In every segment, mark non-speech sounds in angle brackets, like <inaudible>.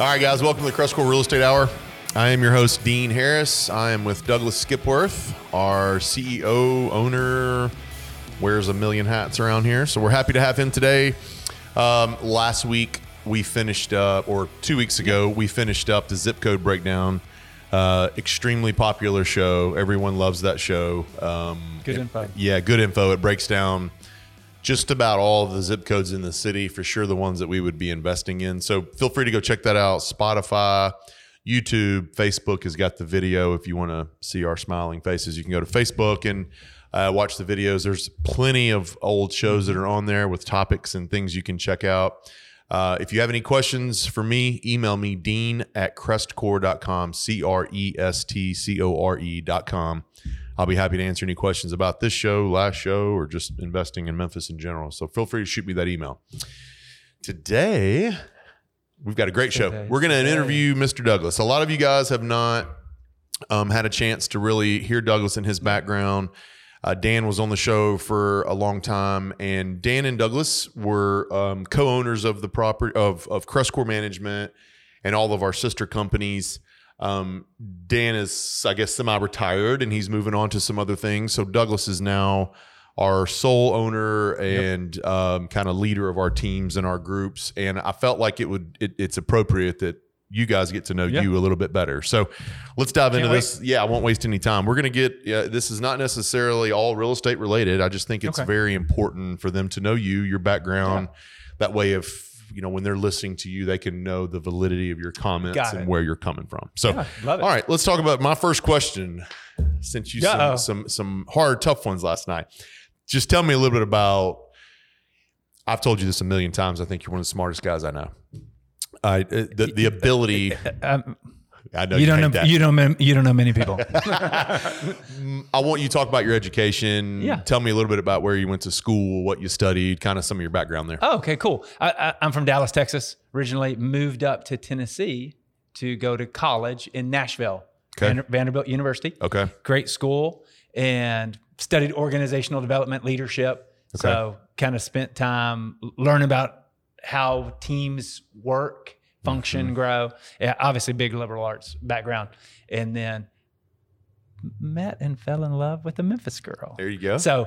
All right, guys, welcome to the Crestcore Real Estate Hour. I am your host, Dean Harris. I am with Douglas Skipworth, our CEO, owner, wears a million hats around here. So we're happy to have him today. Um, last week, we finished up, or two weeks ago, we finished up the zip code breakdown. Uh, extremely popular show. Everyone loves that show. Um, Good info. yeah, good info. It breaks down just about all of the zip codes in the city, for sure the ones that we would be investing in. So feel free to go check that out. Spotify, YouTube, Facebook has got the video. If you want to see our smiling faces, you can go to Facebook and uh, watch the videos. There's plenty of old shows that are on there with topics and things you can check out. Uh, if you have any questions for me, email me, dean at crestcore.com, C R E S T C O R E.com. I'll be happy to answer any questions about this show, last show, or just investing in Memphis in general. So feel free to shoot me that email. Today, we've got a great show. We're going to interview Mr. Douglas. A lot of you guys have not um, had a chance to really hear Douglas and his background. Uh, Dan was on the show for a long time, and Dan and Douglas were um, co-owners of the property of of Crestcore Management and all of our sister companies. Um, Dan is, I guess, semi-retired, and he's moving on to some other things. So Douglas is now our sole owner and um, kind of leader of our teams and our groups. And I felt like it would it, it's appropriate that you guys get to know Yeah. you a little bit better. So let's dive into Can't this. Yeah, I won't waste any time. We're gonna get. Yeah, this is not necessarily all real estate related. I just think it's Okay. very important for them to know you, your background. That way, if you know when they're listening to you, they can know the validity of your comments and where you're coming from. So, Yeah, all right, let's talk about my first question. Since you some, some some hard, tough ones last night, just tell me a little bit about. I've told you this a million times. I think you're one of the smartest guys I know. I uh, the the <laughs> ability. Um, I know you don't hate know. that. You don't. You don't know many people. <laughs> I want you to talk about your education. Yeah. Tell me a little bit about where you went to school, what you studied, kind of some of your background there. oh, okay, cool. I, I, I'm from Dallas, Texas. Originally moved up to Tennessee to go to college in Nashville, Okay. Vander- Vanderbilt University. Okay. Great school, and studied organizational development, leadership. Okay. So kind of spent time learning about how teams work, function, Mm-hmm. grow. Yeah, obviously big liberal arts background, and then met and fell in love with a Memphis girl. There you go. So,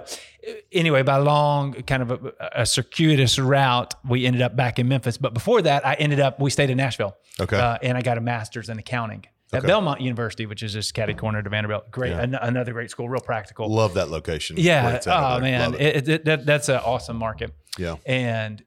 uh, anyway, by long kind of a, a circuitous route, we ended up back in Memphis. But before that, I ended up we stayed in Nashville. Okay. uh, and I got a master's in accounting at Okay. Belmont University, which is just catty corner to Vanderbilt. Great, Yeah. an- another great school, real practical. Love that location. yeah. Oh there. man, it, it, that, that's an awesome market. yeah. And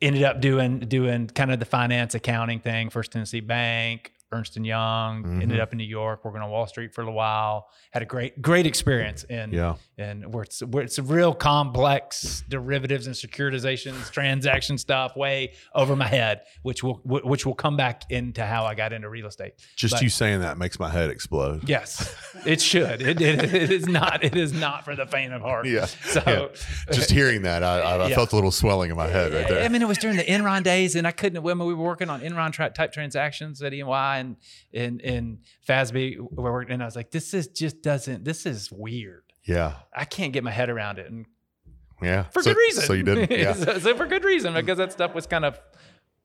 ended up doing doing kind of the finance accounting thing. First Tennessee Bank, Ernst and Young. Mhm. Ended up in New York, working on Wall Street for a little while. Had a great great experience in Yeah. and where it's where it's real complex derivatives and securitizations, transaction stuff, way over my head, which will which will come back into how I got into real estate. Just But- you saying that makes my head explode. Yes, it should. It, it, it is not. It is not for the faint of heart. Yeah. So. Yeah. Just hearing that, I, I, I Yeah. felt a little swelling in my head right there. I mean, it was during the Enron days, and I couldn't. When we were working on Enron tra- type transactions at EY and in in FASB, where we're, and I was like, this is just doesn't. This is weird. yeah. I can't get my head around it, and Yeah. for So- good reason. So you didn't. <laughs> Yeah. so, so for good reason, because that stuff was kind of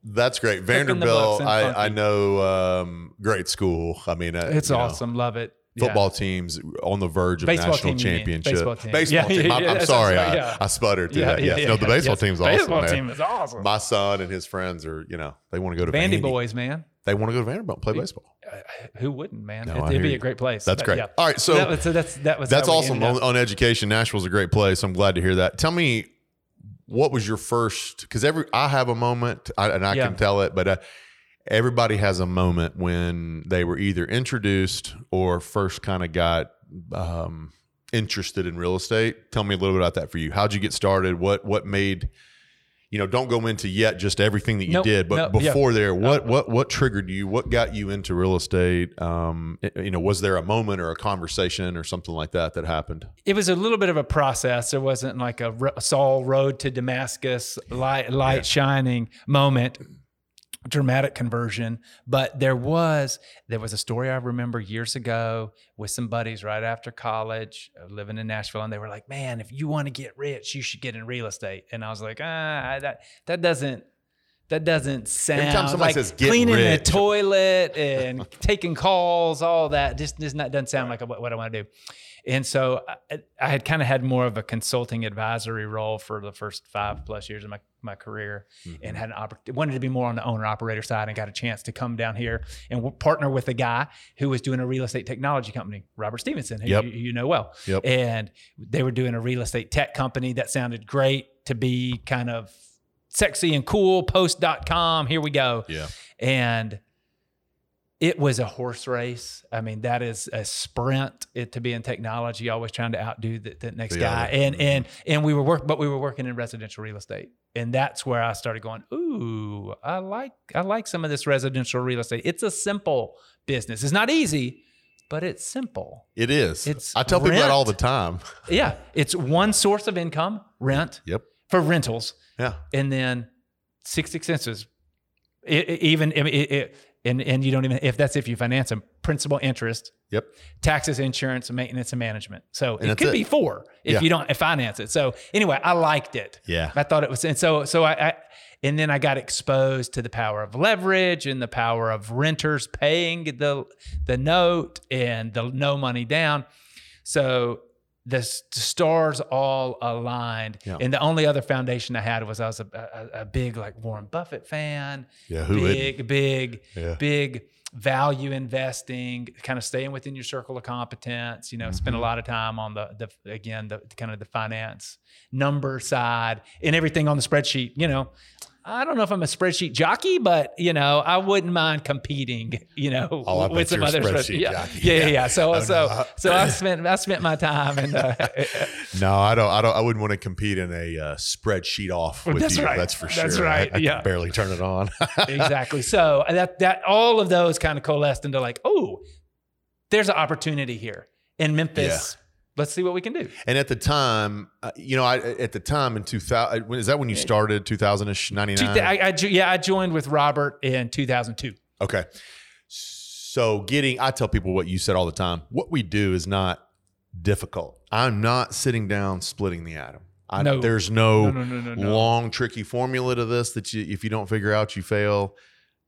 That's great. in the books Vanderbilt, I. I know, um, great school. I mean, uh, it's you know, awesome. Love it. Yeah. Football teams on the verge of Baseball national team, championship. Baseball team. Baseball Yeah, team. yeah, I'm, yeah, I'm sorry, right, I, yeah. I sputtered through Yeah, that. yeah, Yes. yeah, no, the baseball Yes. team's awesome. Baseball man. team is awesome. My son and his friends are, you know, they want to go to Vandy Vandy. boys, man. They want to go to Vanderbilt and play baseball. Uh, Who wouldn't, man? No, it, would be a great place. That's But, great. yeah. All right, so that so that's that was That's awesome on, on education. Nashville's a great place. I'm glad to hear that. Tell me, what was your first? Because every I have a moment, I, and I Yeah. can tell it, but uh, everybody has a moment when they were either introduced or first kind of got um, interested in real estate. Tell me a little bit about that for you. How'd you get started? What what made you know? Don't go into yet just everything that you Nope, did, but nope, yeah. before there, what what what triggered you? What got you into real estate? Um, it- you know, was there a moment or a conversation or something like that that happened? it was a little bit of a process. There wasn't like a Saul road to Damascus light light Yeah. shining moment, dramatic conversion. But there was there was a story I remember years ago with some buddies right after college, uh, living in Nashville, and they were like, "Man, if you want to get rich, you should get in real estate." And I was like, "Ah, that that doesn't." that doesn't sound time somebody like says, "Get cleaning rich." the toilet <laughs> and taking calls, all that just, just not, doesn't sound like what, what I want to do. And so I, I had kind of had more of a consulting advisory role for the first five plus years of my, my career Mm-hmm. and had an oppor- wanted to be more on the owner operator side and got a chance to come down here and partner with a guy who was doing a real estate technology company, Robert Stevenson, who Yep. you, you know well. Yep. And they were doing a real estate tech company that sounded great to be kind of sexy and cool. Post.com, here we go. Yeah. And it was a horse race. I mean, that is a sprint it, to be in technology, always trying to outdo the, the next The guy. other. And mm-hmm. and and we were work, but we were working in residential real estate, and that's where I started going. Ooh, I like I like some of this residential real estate. It's a simple business. It's not easy, but it's simple. It is. It's I tell people that all the time. <laughs> Yeah, it's one source of income, rent Yep. for rentals, Yeah. and then six expenses. It, it- even I mean, it, it, and and you don't even if that's if you finance them, principal, interest, Yep. taxes, insurance, maintenance, and management. So And it could it. be four if Yeah. you don't finance it. So anyway, I liked it. Yeah. I thought it was, and so so I, I and then I got exposed to the power of leverage and the power of renters paying the the note and the no money down. So the stars all aligned, Yeah. and the only other foundation I had was I was a, a, a big like Warren Buffett fan, Yeah. Who big big Yeah. big value investing, kind of staying within your circle of competence. You know, spend a Mm-hmm. lot of time on the the again the kind of the finance number side and everything on the spreadsheet. You know, I don't know if I'm a spreadsheet jockey, but you know, I wouldn't mind competing. You know, Oh, with some other spreadsheet yeah. jockey. Yeah, yeah, Yeah. yeah. So, Oh, so, no. so I spent I spent my time and uh, <laughs> No, I don't. I don't. I wouldn't want to compete in a uh, spreadsheet off with That's you. right. That's for sure. That's I- right. I, can Yeah. barely turn it on. <laughs> exactly. So that that all of those kind of coalesced into like, oh, there's an opportunity here in Memphis. Let's see what we can do. And at the time, uh, you know, I at the time in 2000, when- is that when you started 2000 ish, 99? I, I yeah, I joined with Robert in 2002. Okay. So getting, I tell people what you said all the time. What we do is not difficult. I'm not sitting down splitting the atom. I, No. There's no, no, no, no. long, tricky formula to this that you, if you don't figure out, you fail.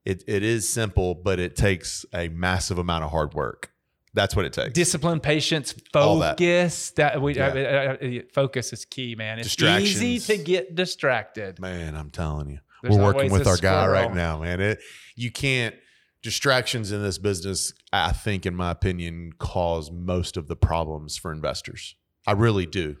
It, it is simple, but it takes a massive amount of hard work. That's what it takes. Discipline, patience, All that. focus. That, we Yeah. I- I- I- focus is key, man. It's easy to get distracted. Man, I'm telling you, There's we're working with our guy right now, man. It you can't distractions in this business. I think, in my opinion, cause most of the problems for investors. I really do.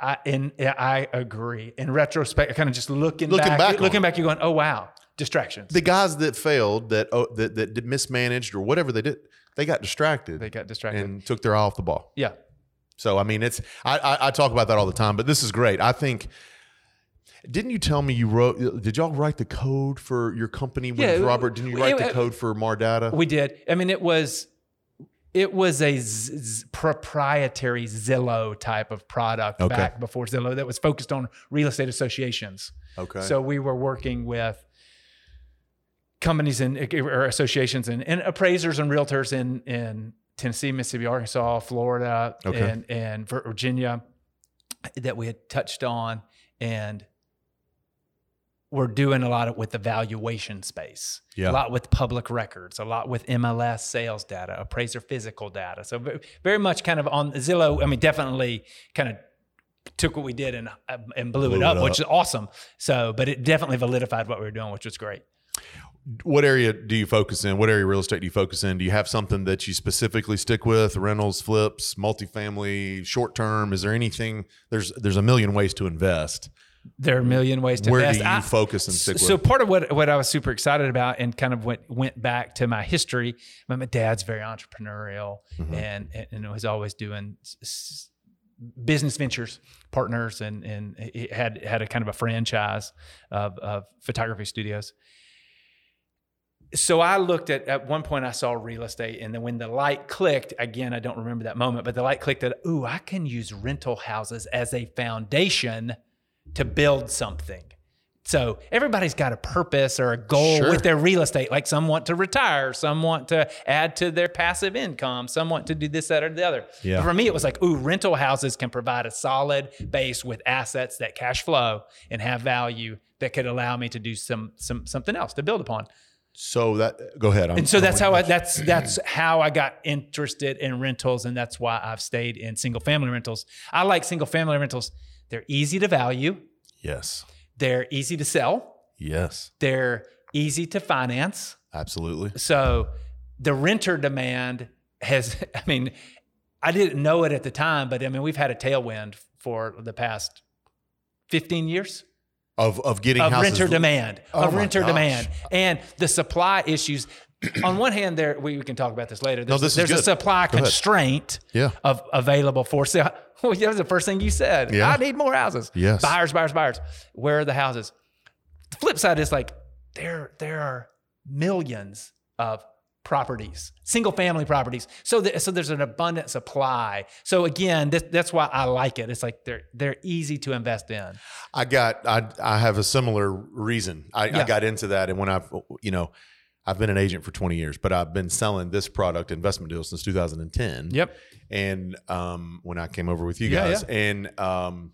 I and I agree. In retrospect, kind of just looking, Looking back, back looking it. back, you're going, oh wow, distractions. The guys that failed, that oh, that that mismanaged or whatever they did, they got distracted they got distracted. and took their eye off the ball. yeah. So I mean, it's I, I I talk about that all the time, but this is great. I think. Didn't you tell me you wrote? Did y'all write the code for your company with Yeah, Robert? Didn't you write it- the code for Mardata? We did. I mean, it was it was a z- z- proprietary Zillow type of product Okay. back before Zillow that was focused on real estate associations. okay. So we were working with companies and or associations and, and appraisers and realtors in in Tennessee, Mississippi, Arkansas, Florida, Okay. and and Virginia that we had touched on and we're doing a lot of, with the valuation space, Yeah. a lot with public records, a lot with MLS sales data, appraiser physical data. So very much kind of on Zillow. I mean, definitely kind of took what we did and uh, and blew, Blew it up, it which is awesome. So, but it definitely validified what we were doing, which was great. What area do you focus in? What area of real estate do you focus in? Do you have something that you specifically stick with? Rentals, flips, multifamily, short term? Is there anything? There's there's a million ways to invest. There are a million ways to Where invest. do you I- focus and stick so with? part of what what I was super excited about and kind of went went back to my history. My, my dad's very entrepreneurial Mhm. and and was always doing s- business ventures, partners, and and had had a kind of a franchise of, of photography studios. So I looked at at one point I saw real estate, and then when the light clicked again, I don't remember that moment, but the light clicked that ooh, I can use rental houses as a foundation to build something So everybody's got a purpose or a goal Sure. with their real estate. Like some want to retire, some want to add to their passive income, some want to do this, that, or the other. Yeah. For me, it was like, ooh, rental houses can provide a solid base with assets that cash flow and have value that could allow me to do some some something else to build upon. So that go ahead. I'm, And so that's how I that's that's how I got interested in rentals, and that's why I've stayed in single family rentals. I like single family rentals. They're easy to value, Yes. they're easy to sell, Yes. they're easy to finance. Absolutely. So the renter demand has, <laughs> I mean, I didn't know it at the time, but I mean, we've had a tailwind for the past 15 years Of of getting of houses renter demand, Oh of renter gosh. demand, and the supply issues. <clears throat> on one hand, there we, we can talk about this later. There's, this is there's a supply Go ahead. constraint Yeah. of available for sale. <laughs> Well, that was the first thing you said. Yeah. I need more houses. Yes. Buyers, buyers, buyers. Where are the houses? The flip side is like there there are millions of properties, single family properties. So that, so there's an abundant supply. So again, this, that's why I like it. It's like they're they're easy to invest in. I got I I have a similar reason. I, I got into that, and when I've you know I've been an agent for 20 years, but I've been selling this product investment deals since 2010. Yep. And um, when I came over with you Yeah, guys, and um,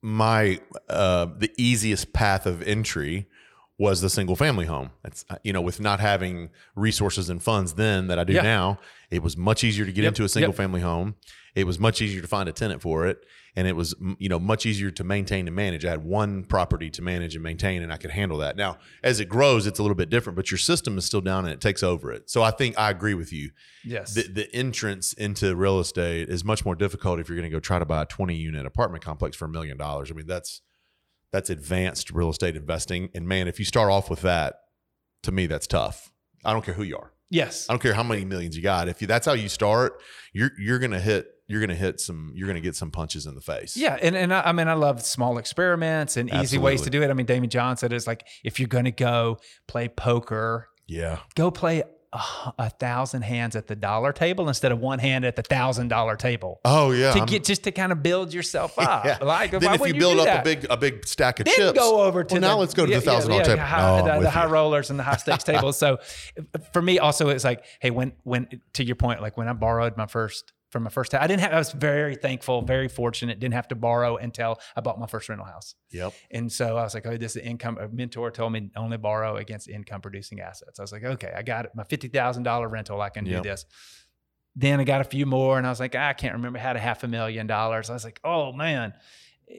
my uh, the easiest path of entry was the single family home. It's uh, you know with not having resources and funds then that I do Yeah. now, it was much easier to get Yep, into a single yep. family home. It was much easier to find a tenant for it, and it was you know much easier to maintain and manage. I had one property to manage and maintain, and I could handle that. Now, as it grows, it's a little bit different, but your system is still down and it takes over it. So I think I agree with you. Yes. The, the entrance into real estate is much more difficult if you're going to go try to buy a 20 unit apartment complex for a million dollars. I mean, that's that's advanced real estate investing, and man, if you start off with that, to me, that's tough. I don't care who you are. yes. I don't care how many millions you got. If you, that's how you start, you're you're gonna hit you're gonna hit some you're gonna get some punches in the face. Yeah, and and I, I mean I love small experiments and easy ways to do it. I mean, Daymond John said it's like if you're going to go play poker, yeah, go play a, a thousand hands at the dollar table instead of one hand at the thousand dollar table Oh yeah. to I'm- get just to kind of build yourself <laughs> up. yeah. Like, then why if you you build do up that? a big a big stack of then chips, go over to well, the, now let's go to the thousand dollar table. high- the, the high rollers and the high stakes tables. So for me, also, it's like, hey, when when to your point, like when I borrowed my first from my first house, I didn't have. I was very thankful, very fortunate. Didn't have to borrow until I bought my first rental house. Yep. And so I was like, oh, this is income. A mentor told me only borrow against income producing assets. I was like, okay, I got it. My $50,000 rental, I can Yep. do this. Then I got a few more and I was like, I can't remember, had a half a million dollars. I was like, oh man,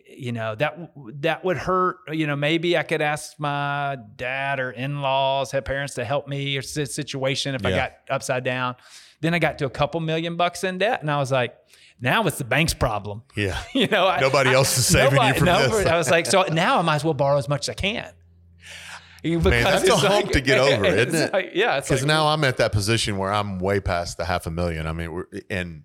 you know, that, that would hurt. You know, maybe I could ask my dad or in-laws, have parents to help me or situation if I got upside down. Then I got to a couple million bucks in debt and I was like, now it's the bank's problem. <laughs> Yeah. You know, I- Nobody I- else is saving you from this. I was like, so now I might as well borrow as much as I can. Because that's a hump to get <laughs> over, isn't it? like- yeah, it's Because like, now I'm at that position where I'm way past the half a million. I mean, we're, and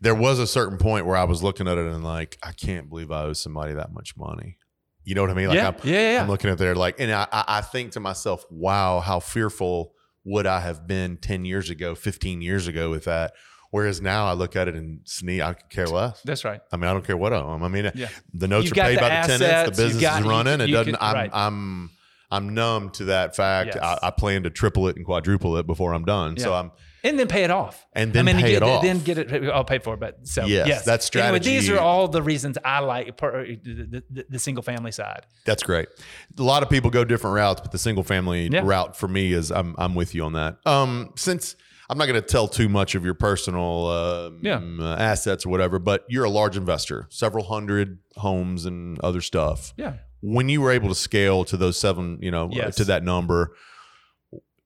there was a certain point where I was looking at it and like, I can't believe I owe somebody that much money. You know what I mean? Like yeah, I'm, yeah, yeah, I'm looking at there like, and I I think to myself, wow, how fearful would I have been 10 years ago, 15 years ago with that? Whereas now I look at it and sneeze, I could care less. That's right. I mean, I don't care what I 'em. I mean, Yeah. the notes You've are paid the by the tenants, the business got- is you- running. it doesn't. could- I'm, right. I'm, I'm numb to that fact. Yes. I, I plan to triple it and quadruple it before I'm done. So I'm, And then pay it off. And then I mean, pay get, it off. Then get it all paid for. But so Yes, yes, that Anyway, these are all the reasons I like per- the, the, the single family side. That's great. A lot of people go different routes, but the single family Yeah. route for me is I'm I'm with you on that. Um, since I'm not going to tell too much of your personal um, Yeah. uh, assets or whatever, but you're a large investor, several hundred homes and other stuff. Yeah. When you were able to scale to those seven, you know, Yes. to that number,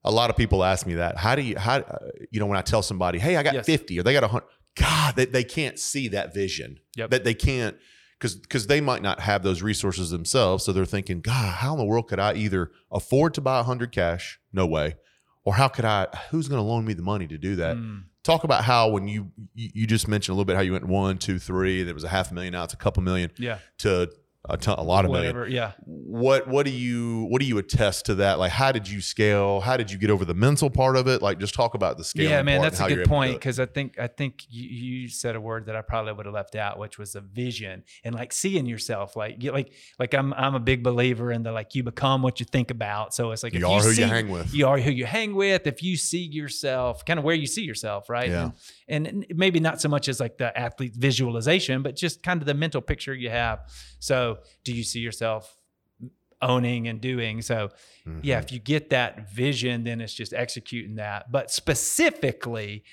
a lot of people ask me that. How do you how uh, you know when I tell somebody, hey, I got Yes. 50 or they got a hundred, God, they, they can't see that vision. Yep. That they can't because because they might not have those resources themselves. So they're thinking, God, how in the world could I either afford to buy a hundred cash? No way. Or how could I? Who's going to loan me the money to do that? Mm. Talk about how when you you you just mentioned a little bit how you went one, two, three. There was a half a million. Now it's a couple million Yeah. to a ton, a lot of whatever. million. Yeah. What what do you what do you attest to that? Like, how did you scale? How did you get over the mental part of it? Like, just talk about the scale. Yeah, man, that's a good you're able to point because I think I think you, you said a word that I probably would have left out, which was a vision and like seeing yourself. Like you like like I'm I'm a big believer in the like you become what you think about. So it's like You if are who you hang with. You are who you hang with. If you see yourself, kind of where you see yourself, right? Yeah. And, and maybe not so much as like the athlete visualization, but just kind of the mental picture you have. So do you see yourself owning and doing? So Mhm. yeah, if you get that vision, then it's just executing that. But specifically,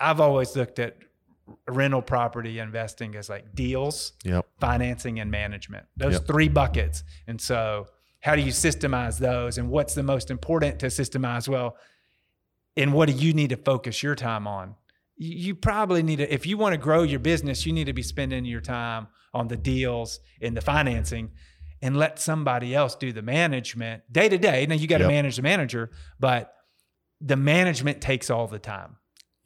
I've always looked at rental property investing as like deals, Yep. financing, and management. Those Yep. three buckets. And so, how do you systemize those? And what's the most important to systemize? Well, and what do you need to focus your time on? You probably need to, if you want to grow your business, you need to be spending your time on the deals and the financing and let somebody else do the management day to day. Now you got to Yep. manage the manager, but the management takes all the time.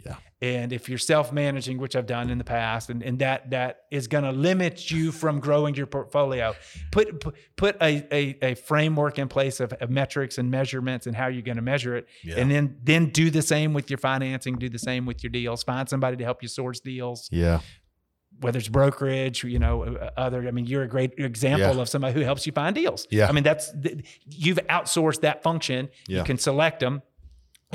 Yeah. And if you're self-managing, which I've done in the past, and, and that that is going to limit you from growing your portfolio, put put, a, a, a framework in place of, of metrics and measurements and how you're going to measure it, Yeah. and then then do the same with your financing, do the same with your deals. Find somebody to help you source deals, Yeah. Whether it's brokerage, you know, other. I mean, you're a great example Yeah. of somebody who helps you find deals. Yeah. I mean, that's you've outsourced that function. Yeah. You can select them.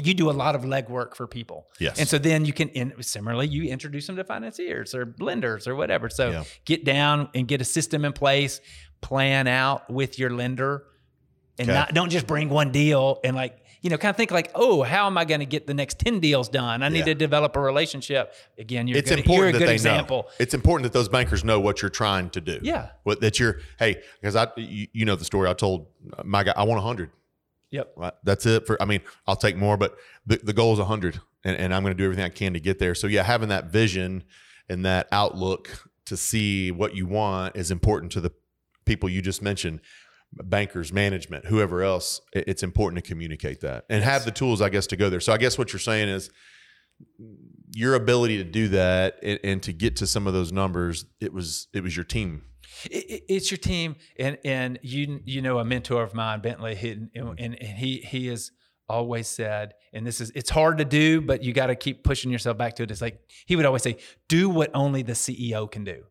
You do a lot of legwork for people. Yes. And so then you can, in, similarly, you introduce them to financiers or lenders or whatever. So Yeah. get down and get a system in place, plan out with your lender, and Okay. not don't just bring one deal and like you know kind of think like, oh, how am I going to get the next ten deals done? I need Yeah. to develop a relationship. Again, you're it's good, important you're a that good they example. know. It's important that those bankers know what you're trying to do. Yeah. What that you're. Hey, because I, you, you know the story I told uh, my guy. I want hundred. Yep. Right? That's it for. I mean, I'll take more, but the, the goal is hundred, and, and I'm going to do everything I can to get there. So yeah, having that vision and that outlook to see what you want is important to the people you just mentioned bankers management whoever else, it's important to communicate that and have the tools i guess to go there so i guess what you're saying is your ability to do that and, and to get to some of those numbers it was it was your team It- it- it's your team, and and you you know a mentor of mine, Bentley, he, and, and he he has always said, and this is it's hard to do, but you got to keep pushing yourself back to it. It's like he would always say, do what only the CEO can do.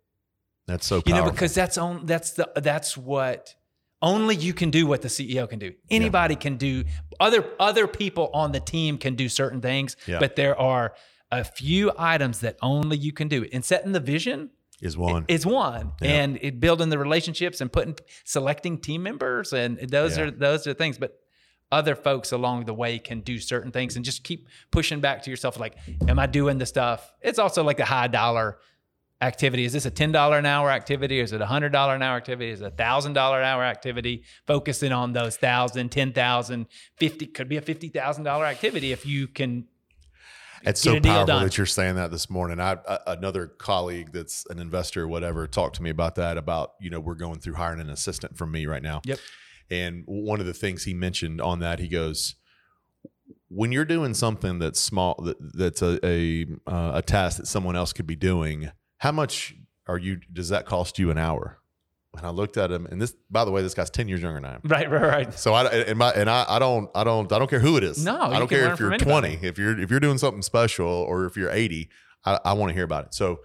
that's so You know, because that's on that's the that's what only you can do what the CEO can do. Anybody can do other other people on the team can do certain things, Yeah. but there are a few items that only you can do. And setting the vision is one is one, Yeah. and it building the relationships and putting selecting team members, and those Yeah. are those are things. But other folks along the way can do certain things, and just keep pushing back to yourself. Like, am I doing the stuff? It's also like a high dollar activity. Is this a ten dollar an hour activity? Is it a hundred dollar an hour activity? Is it a thousand dollar an hour activity? Focusing on those 1,000, 10,000, 50, could be a fifty thousand dollar activity if you can. It's so powerful done. that you're saying that this morning. I, I another colleague that's an investor, or whatever, talked to me about that. About you know we're going through hiring an assistant from me right now. Yep. And one of the things he mentioned on that, he goes, when you're doing something that's small, that, that's a a, uh, a task that someone else could be doing, how much are you? Does that cost you an hour? And I looked at him, and this, by the way, this guy's ten years younger than I am. Right, right, right. So I and my and I, I don't I don't I don't care who it is. No, I don't care if you're 20. If you're if you're doing something special or if you're 80, I, I want to hear about it. So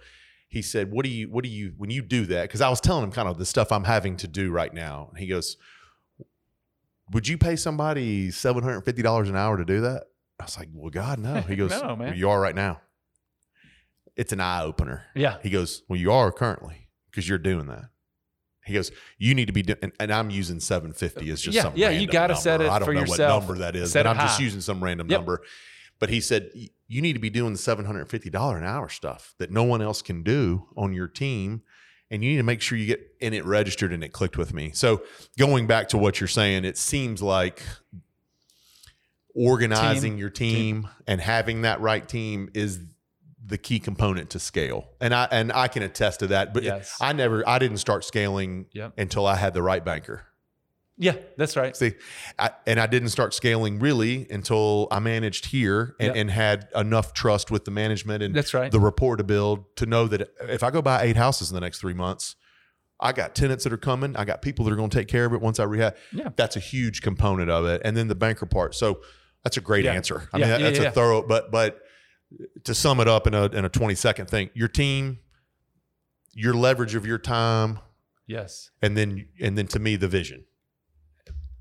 he said, "What do you what do you when you do that?" Because I was telling him kind of the stuff I'm having to do right now. And he goes, "Would you pay somebody seven hundred fifty dollars an hour to do that?" I was like, "Well, God, no." He <laughs> goes, No, man. "Well, you are right now." It's an eye opener. Yeah. He goes, Well, you are currently because you're doing that. He goes, You need to be doing, and, and I'm using 750 as just Yeah, some yeah, you gotta set it I don't for know yourself. what number that is, Set but I'm just using some random Yep. number. But he said, You need to be doing the $750 an hour stuff that no one else can do on your team. And you need to make sure you get, and it registered and it clicked with me. So going back to what you're saying, it seems like organizing Team. your team and having that right team is the key component to scale. And I and I can attest to that. But Yes. I never I didn't start scaling Yep. until I had the right banker. Yeah, that's right. See, I, and I didn't start scaling really until I managed here and, Yep. and had enough trust with the management and That's right. the rapport to build to know that if I go buy eight houses in the next three months, I got tenants that are coming. I got people that are going to take care of it once I rehab. Yeah. That's a huge component of it. And then the banker part. So that's a great Yeah. answer. I Yeah, mean, that- yeah, that's a thorough, but, but to sum it up in a, in a 20 second thing, your team, your leverage of your time, Yes. and then, and then to me, the vision.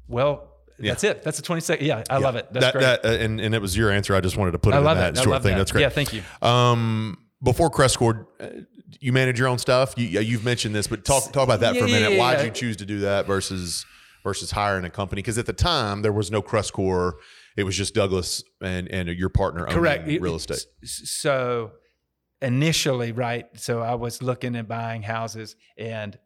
Well, Yeah. that's it. That's a 20 second. Yeah, I Yeah. love it. That's that, great. That, uh, and, and it was your answer. I just wanted to put it I in that it. Short love thing. that. That's great. Yeah, thank you. Um, before Crestcore, uh, you manage your own stuff. You, you've mentioned this, but talk talk about that for a minute. yeah, Why yeah. did you choose to do that versus versus hiring a company? Because at the time there was no Crestcore. It was just Douglas and and your partner owning Correct. Real estate. So initially, right? So I was looking at buying houses and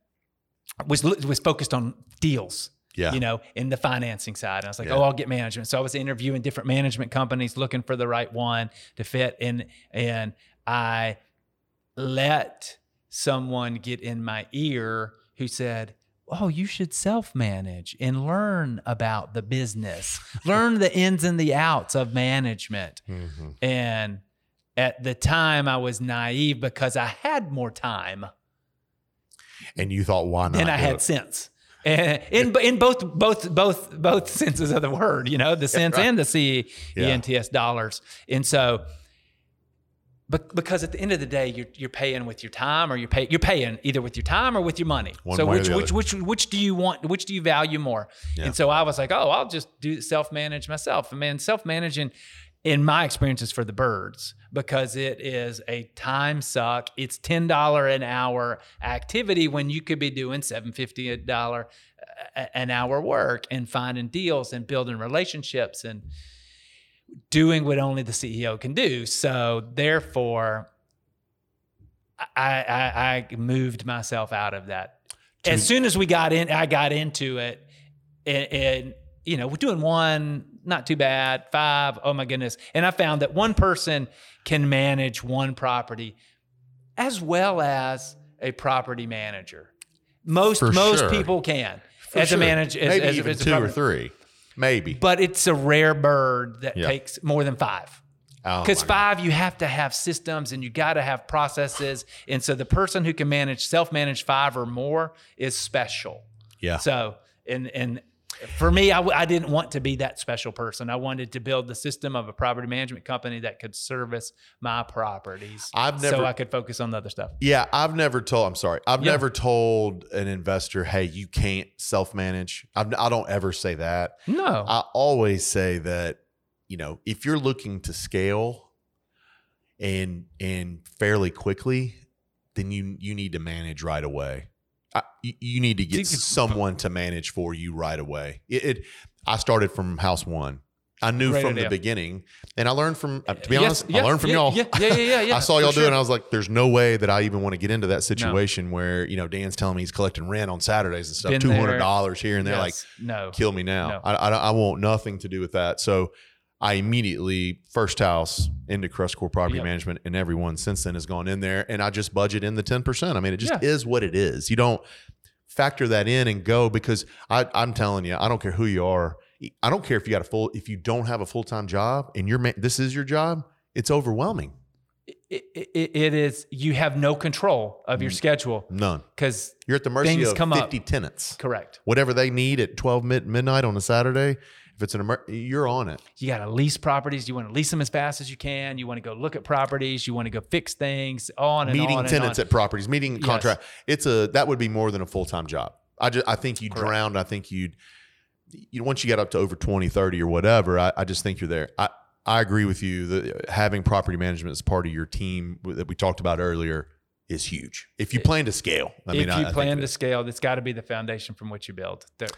was was focused on deals. Yeah. You know, in the financing side. And I was like, Yeah. oh, I'll get management. So I was interviewing different management companies, looking for the right one to fit. And and I let someone get in my ear who said, Oh, you should self manage and learn about the business, learn the ins and the outs of management. Mhm. And at the time, I was naive because I had more time And you thought, why not? than I had it? sense. And in in both both both both senses of the word, you know, the <laughs> sense right. and the C Yeah. Dollars. And so but because at the end of the day, you're you're paying with your time or you're pay you're paying either with your time or with your money. One so which which which which do you want which do you value more? Yeah. And so I was like, oh, I'll just do self manage myself. And man, self managing in my experience is for the birds because it is a time suck. It's ten dollar an hour activity when you could be doing seven fifty a dollar an hour work and finding deals and building relationships and doing what only the CEO can do. So therefore, I I, I moved myself out of that. As soon as we got in, I got into it, and, and you know, we're doing one, not too bad, five, oh my goodness, and I found that one person can manage one property as well as a property manager. Most most sure. people can For as sure. a manager, as, maybe as, even as a two or three, maybe. but it's a rare bird that Yeah. takes more than five. Oh, Because God. five, you have to have systems and you got to have processes. And so the person who can manage, self manage five or more is special. yeah, So, and, and for me, I didn't want to be that special person. I wanted to build the system of a property management company that could service my properties. I've so I could focus on the other stuff. Yeah, I've never told. I'm sorry. I've Yeah. never told an investor, "Hey, you can't self manage." I don't ever say that. No. I always say that you know if you're looking to scale and and fairly quickly, then you you need to manage right away. I, you, need to get someone to manage for you right away. It, it I started from house one. I knew Great from the beginning, and I learned from. uh, To be Yes, honest, I learned from yeah, y'all. Yeah, yeah, yeah, yeah. <laughs> I saw y'all do it, and I was like, "There's no way that I even want to get into that situation where you know Dan's telling me he's collecting rent on Saturdays and stuff, two hundred dollars here and there. Like, no. kill me now. No. I, I, I want nothing to do with that. So I immediately first house into Crestcore Property Yep. Management, and everyone since then has gone in there, and I just budget in the ten percent. I mean, it just Yeah. is what it is. You don't factor that in and go because I, I'm telling you, I don't care who you are. I don't care if you got a full, if you don't have a full time job and you're this is your job. It's overwhelming. It, it, it is, you have no control of Mm. your schedule None. because, You're at the mercy of come up. 50 tenants. correct. Whatever they need at 12 mid- midnight on a Saturday, if it's an emer- you're on it. You got to lease properties. You want to lease them as fast as you can. You want to go look at properties. You want to go fix things on and meeting on and tenants on. at properties, meeting Yes. contract. It's a that would be more than a full time job. I just I think you drowned. I think you'd you know, once you get up to over 20, 30 or whatever, I, I just think you're there. I, I agree with you that having property management as part of your team that we talked about earlier is huge. If you plan to scale, I mean, if I- you I plan it to scale, that's got to be the foundation from which you build. There,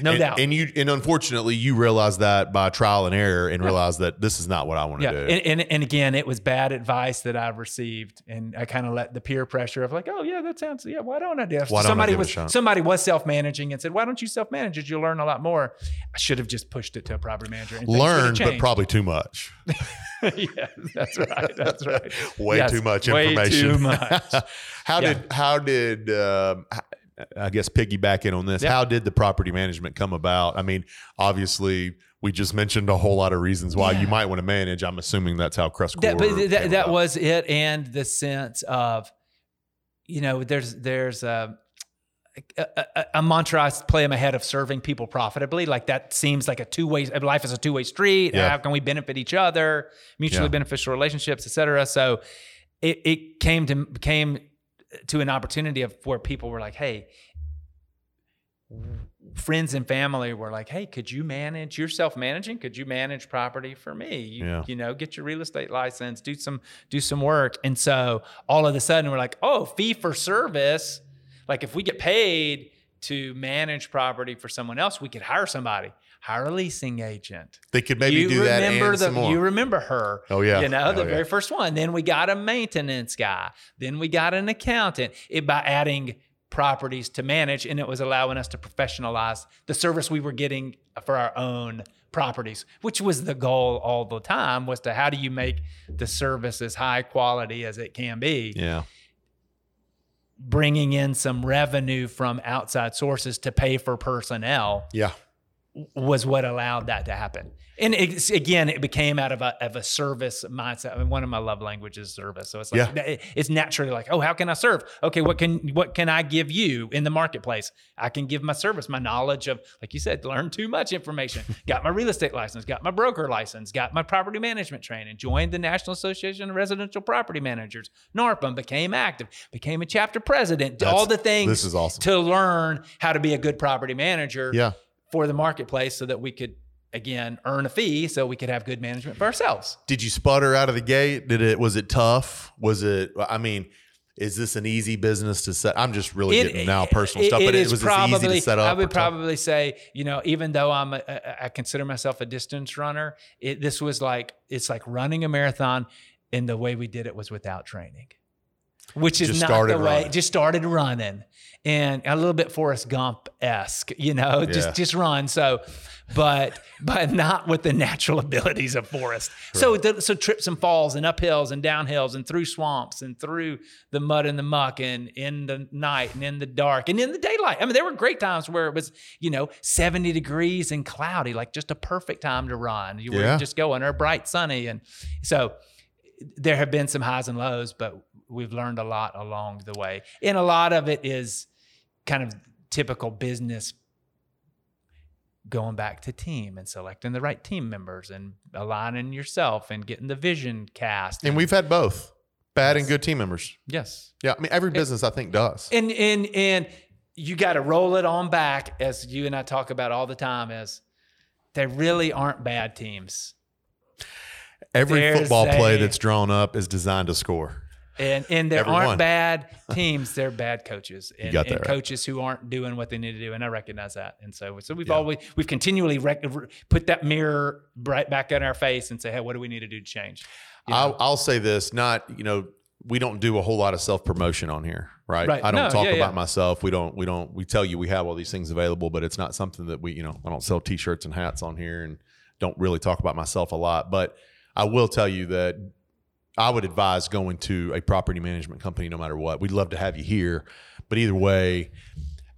no and, doubt. And you and unfortunately you realize that by trial and error and realize that this is not what I want to yeah, do. and, and and again, it was bad advice that I received, and I kind of let the peer pressure of like, oh yeah, that sounds yeah. Why don't I do? that? Why somebody give it a was somebody was self managing and said, why don't you self manage it? You'll learn a lot more. I should have just pushed it to a property manager. And things would have Learn, but probably too much. <laughs> <laughs> yeah, that's right. That's right. way Yes, too much information. way too <laughs> much. how Yeah. did how did um, I guess piggyback in on this? Yeah. How did the property management come about? I mean, obviously we just mentioned a whole lot of reasons why Yeah. you might want to manage. I'm assuming that's how Crestcore. that, but that, that was it and the sense of you know there's there's a a, a, a mantra I play in my head of serving people profitably. Like that seems like a two way life is a two way street. Yeah. How can we benefit each other, mutually beneficial relationships, et cetera. So it, it came to came to an opportunity of where people were like, hey, friends and family were like, hey, could you manage? You're self managing. Could you manage property for me? You, Yeah. you know, get your real estate license, do some do some work. And so all of a sudden we're like, oh, fee for service. Like if we get paid to manage property for someone else, we could hire somebody, hire a leasing agent. They could maybe you do that remember and the, some more. You remember her. Oh, yeah. You know, oh, the Oh, yeah. very first one. Then we got a maintenance guy. Then we got an accountant. It by adding properties to manage, and it was allowing us to professionalize the service we were getting for our own properties, which was the goal all the time was to how do you make the service as high quality as it can be yeah. bringing in some revenue from outside sources to pay for personnel Yeah. Was what allowed that to happen. And it's, again, it became out of a, of a service mindset. I mean, one of my love languages is service. So it's like, Yeah. it's naturally like, oh, how can I serve? Okay. What can, what can I give you in the marketplace? I can give my service, my knowledge of, like you said, learn too much information, <laughs> got my real estate license, got my broker license, got my property management training, joined the National Association of Residential Property Managers, NARPM, became active, became a chapter president, all the things This is awesome. to learn how to be a good property manager Yeah. For the marketplace so that we could again earn a fee so we could have good management for ourselves. Did you sputter out of the gate? Did it? Was it tough? Was it? I mean, is this an easy business to set? I'm just really getting now personal it- stuff, it but it, was probably, easy to set up. I would tough? probably say, you know, even though I'm, a, I consider myself a distance runner, it, this was like it's like running a marathon, and the way we did it was without training, which is Just not the way. running. Just started running, and a little bit Forrest Gump esque, you know, Yeah. just just run. So, but but not with the natural <laughs> abilities of Forrest. So the, so trips and falls and uphills and downhills and through swamps and through the mud and the muck and in the night and in the dark and in the daylight. I mean, there were great times where it was you know seventy degrees and cloudy, like just a perfect time to run. You were just going or bright sunny, and so there have been some highs and lows, but we've learned a lot along the way, and a lot of it is kind of typical business going back to team and selecting the right team members and aligning yourself and getting the vision cast. And we've had both bad and good team members. yes, Yeah, I mean, every business I think does. and and and you got to roll it on back as you and I talk about all the time. is they really aren't bad teams, Every there's football play a- that's drawn up is designed to score. And and there Everyone. aren't bad <laughs> teams. They're bad coaches and, and right. coaches who aren't doing what they need to do. And I recognize that. And so so we've Yeah. always we've continually rec- put that mirror right back in our face and say, hey, what do we need to do to change? You know? I'll, I'll say this: not you know, we don't do a whole lot of self promotion on here, right? Right. I don't No, talk yeah, about yeah. myself. We don't. We don't. We tell you we have all these things available, but it's not something that we. You know, I don't sell T-shirts and hats on here, and don't really talk about myself a lot. But I will tell you that I would advise going to a property management company no matter what. We'd love to have you here, but either way.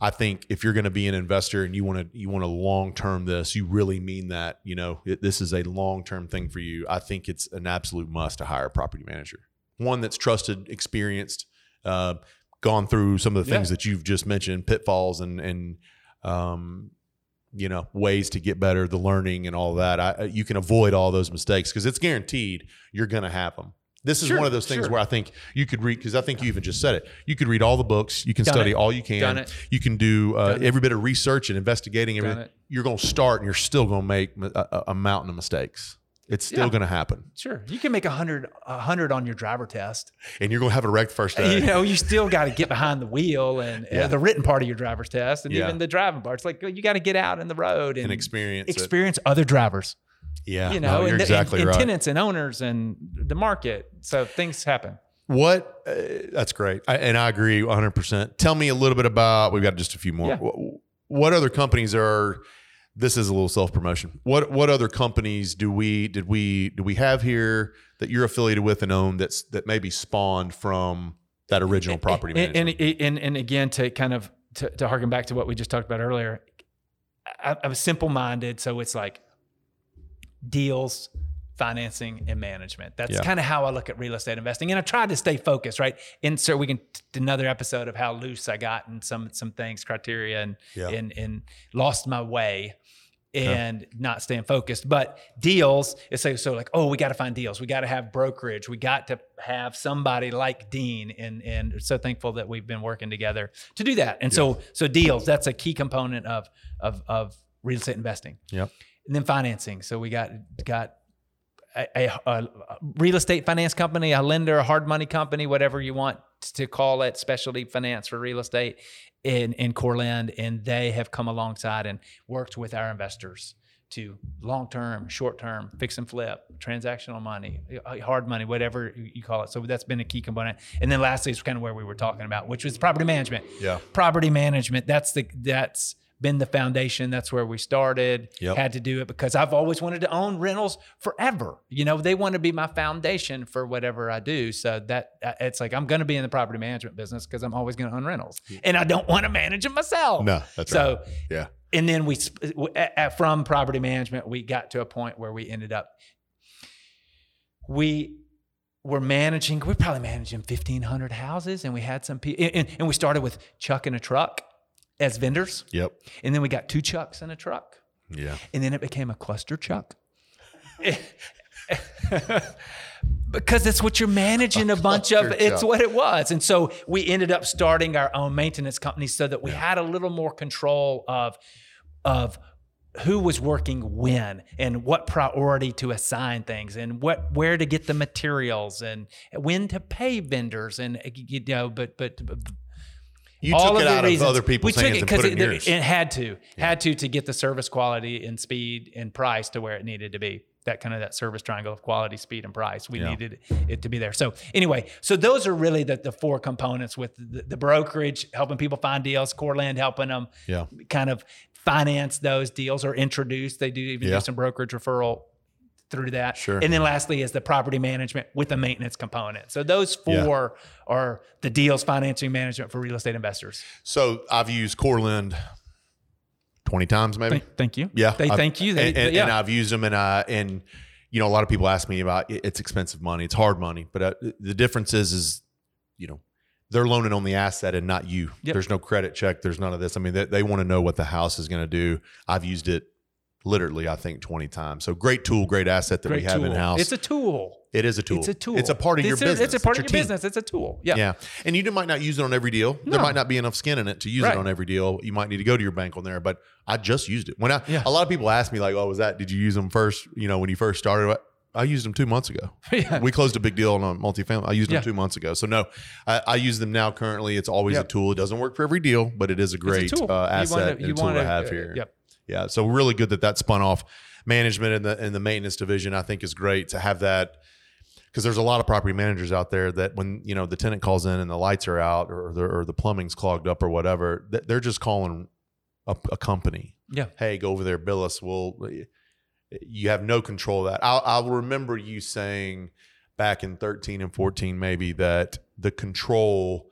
I think if you're going to be an investor and you want to you want to long term this, you really mean that. You know, it, this is a long term thing for you. I think it's an absolute must to hire a property manager, one that's trusted, experienced, uh, gone through some of the things Yeah. that you've just mentioned, pitfalls and and um, you know ways to get better, the learning and all that. I, you can avoid all those mistakes because it's guaranteed you're going to have them. This is Sure, one of those things sure. where I think you could read because I think you even just said it. You could read all the books, you can Done study it. all you can, Done it. you can do uh, every bit of research and investigating everything. it. You're going to start and you're still going to make a, a- mountain of mistakes. It's still Yeah. going to happen, Sure, you can make a hundred a hundred on your driver test. and you're going to have a wrecked first <laughs> day. You know, you still got to get behind the wheel and uh, the written part of your driver's test, and Yeah. even the driving part. It's like you got to get out in the road and, and experience. it. experience other drivers. Yeah, You no, know, you're and, exactly and, and right. tenants and owners and the market. So things happen. What? Uh, that's great, I, and I agree 100. percent Tell me a little bit about. We've got just a few more. Yeah. Wh- What other companies are? This is a little self promotion. What What other companies do we did we do we have here that you're affiliated with and own that's that maybe spawned from that original property and, management? and, and and again to kind of to, to harken back to what we just talked about earlier I, i'm simple minded so it's like deals financing and management. That's Yeah. kind of how I look at real estate investing. And I tried to stay focused, right? So we can t- another episode of how loose I got and some some things, criteria, and Yeah. and and lost my way and not staying focused. But deals, it's like so like, oh, we got to find deals. We got to have brokerage. We got to have somebody like Dean. And and so thankful that we've been working together to do that. And so so deals, that's a key component of of of real estate investing Yep. And then financing. So we got got a, a, a real estate finance company, a lender, a hard money company, whatever you want to call it, specialty finance for real estate in in Coreland, and they have come alongside and worked with our investors to long term, short term, fix and flip, transactional money, uh, hard money, whatever you call it. So that's been a key component. And then lastly is kind of where we were talking about, which was property management Yeah. property management that's the that's been the foundation. That's where we started. Yep. had to do it because i've always wanted to own rentals forever. You know they want to be my foundation for whatever i do. So that it's like i'm going to be in the property management business because i'm always going to own rentals. And i don't want to manage them myself. No, that's so right. Yeah. and then we sp- w- a- a- from property management we got to a point where we ended up we were managing we're probably managing 1500 houses and we had some people and, and we started with chuck in a truck as vendors. Yep. and then we got two chucks in a truck. Yeah. and then it became a cluster chuck. <laughs> Because it's what you're managing a, bunch of it's what it was. And so we ended up starting our own maintenance company so that we had a little more control of of who was working when and what priority to assign things and what where to get the materials and when to pay vendors and you know but but, but You all took it out reasons. of other people's we took hands it and put it in it, yours. it had to had to to get the service quality and speed and price to where it needed to be that kind of that service triangle of quality speed and price we Yeah. needed it to be there so anyway so those are really the, the four components with the, the brokerage helping people find deals Coreland helping them Yeah. kind of finance those deals or introduce they do even Yeah. do some brokerage referral through that Sure. and then lastly is the property management with the maintenance component so those Yeah. four are the deals financing management for real estate investors So I've used Coreland 20 times maybe. Thank, thank you. Yeah, They I've- thank you. They, and, and, yeah. and I've used them, and I and you know a lot of people ask me about it's expensive money, it's hard money, but uh, the difference is is you know they're loaning on the asset and not you. Yep. There's no credit check. There's none of this. I mean, they, they want to know what the house is going to do. I've used it literally, I think, 20 times. So great tool, great asset that we have tool. in house. It's a tool. it is a tool. It's a tool. It's a part of your It's a- business. It's a part of your team. business. It's a tool. Yeah. Yeah. And you might not use it on every deal. There might not be enough skin in it to use Right. it on every deal. You might need to go to your bank on there, but I just used it. When I Yeah. a lot of people ask me like, "Oh, was that did you use them first, you know, when you first started?" I used them 2 months ago. <laughs> Yeah. We closed a big deal on a multifamily. I used them Yeah. 2 months ago. So no, I, I use them now currently. It's always Yep. a tool. It doesn't work for every deal, but it is a great a uh, You asset wanna- and tool to have uh, here. Yep. Yeah, so really good that that spun off management and the and the maintenance division. I think is great to have that because there's a lot of property managers out there that when you know the tenant calls in and the lights are out or the, or the plumbing's clogged up or whatever, they're just calling a, a company. Yeah. Hey, go over there, bill us. We'll. You have no control of that. I'll, I'll remember you saying back in 13 and 14 maybe that the control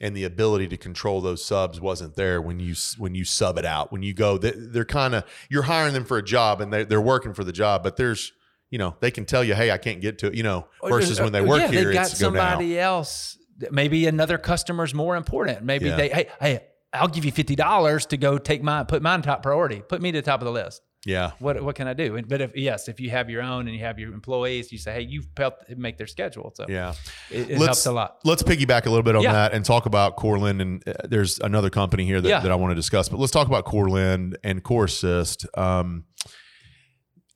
and the ability to control those subs wasn't there when you when you sub it out when you go they, they're kind of you're hiring them for a job and they, they're working for the job but there's you know they can tell you hey i can't get to it you know oh, versus uh, when they uh, work yeah, here they got it's go somebody else. Maybe another customer's more important. Maybe Yeah. they, hey, hey, I'll give you fifty dollars to go take my put mine top priority, put me to the top of the list. Yeah What what can I do? And- But if yes, if you have your own and you have your employees, you say, hey, you've helped make their schedule, so yeah it, it helps a lot. let's piggyback a little bit on Yeah. that and talk about Coreland. And uh, there's another company here that, Yeah. that I want to discuss, but let's talk about Coreland and Core Assist um,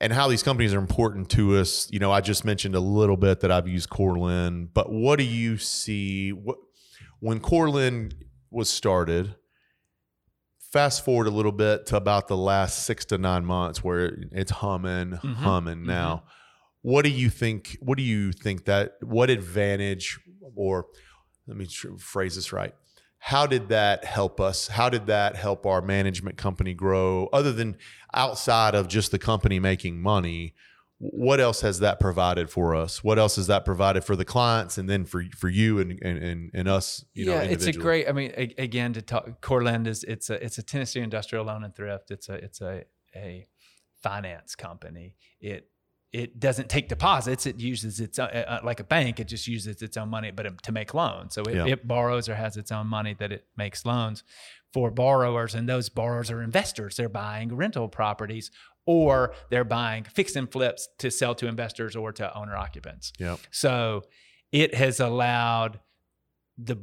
and how these companies are important to us. You know, I just mentioned a little bit that I've used Coreland, but what do you see? What when Coreland was started? Fast forward a little bit to about the last six to nine months, where it's humming, Mhm. humming now. What do you think? What do you think that? What advantage, or let me tr- phrase this right? How did that help us? How did that help our management company grow? Other than outside of just the company making money, what else has that provided for us? What else has that provided for the clients, and then for for you and and and, us? You know, yeah, it's a great. I mean, a, again, to talk, Coreland is it's a it's a Tennessee industrial loan and thrift. It's a it's a a finance company. It it doesn't take deposits. It uses its uh, uh, like a bank. It just uses its own money, but to make loans. So it, Yeah. it borrows or has its own money that it makes loans for borrowers, and those borrowers are investors. They're buying rental properties or they're buying fix and flips to sell to investors or to owner occupants. Yep. So it has allowed the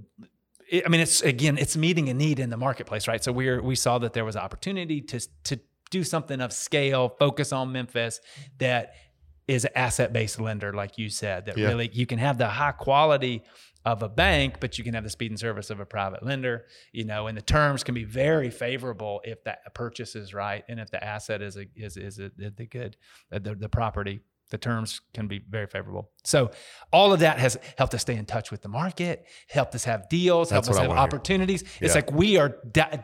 it- I mean it's again it's meeting a need in the marketplace, right? So we're we saw that there was opportunity to to do something of scale, focus on Memphis that is an asset-based lender like you said that Yeah. really you can have the high quality of a bank, but you can have the speed and service of a private lender, you know, and the terms can be very favorable if that purchase is right and if the asset is a is is a, the good uh, the, the property the terms can be very favorable. So all of that has helped us stay in touch with the market, helped us have deals, helped us I have opportunities. Yeah. It's like we are di-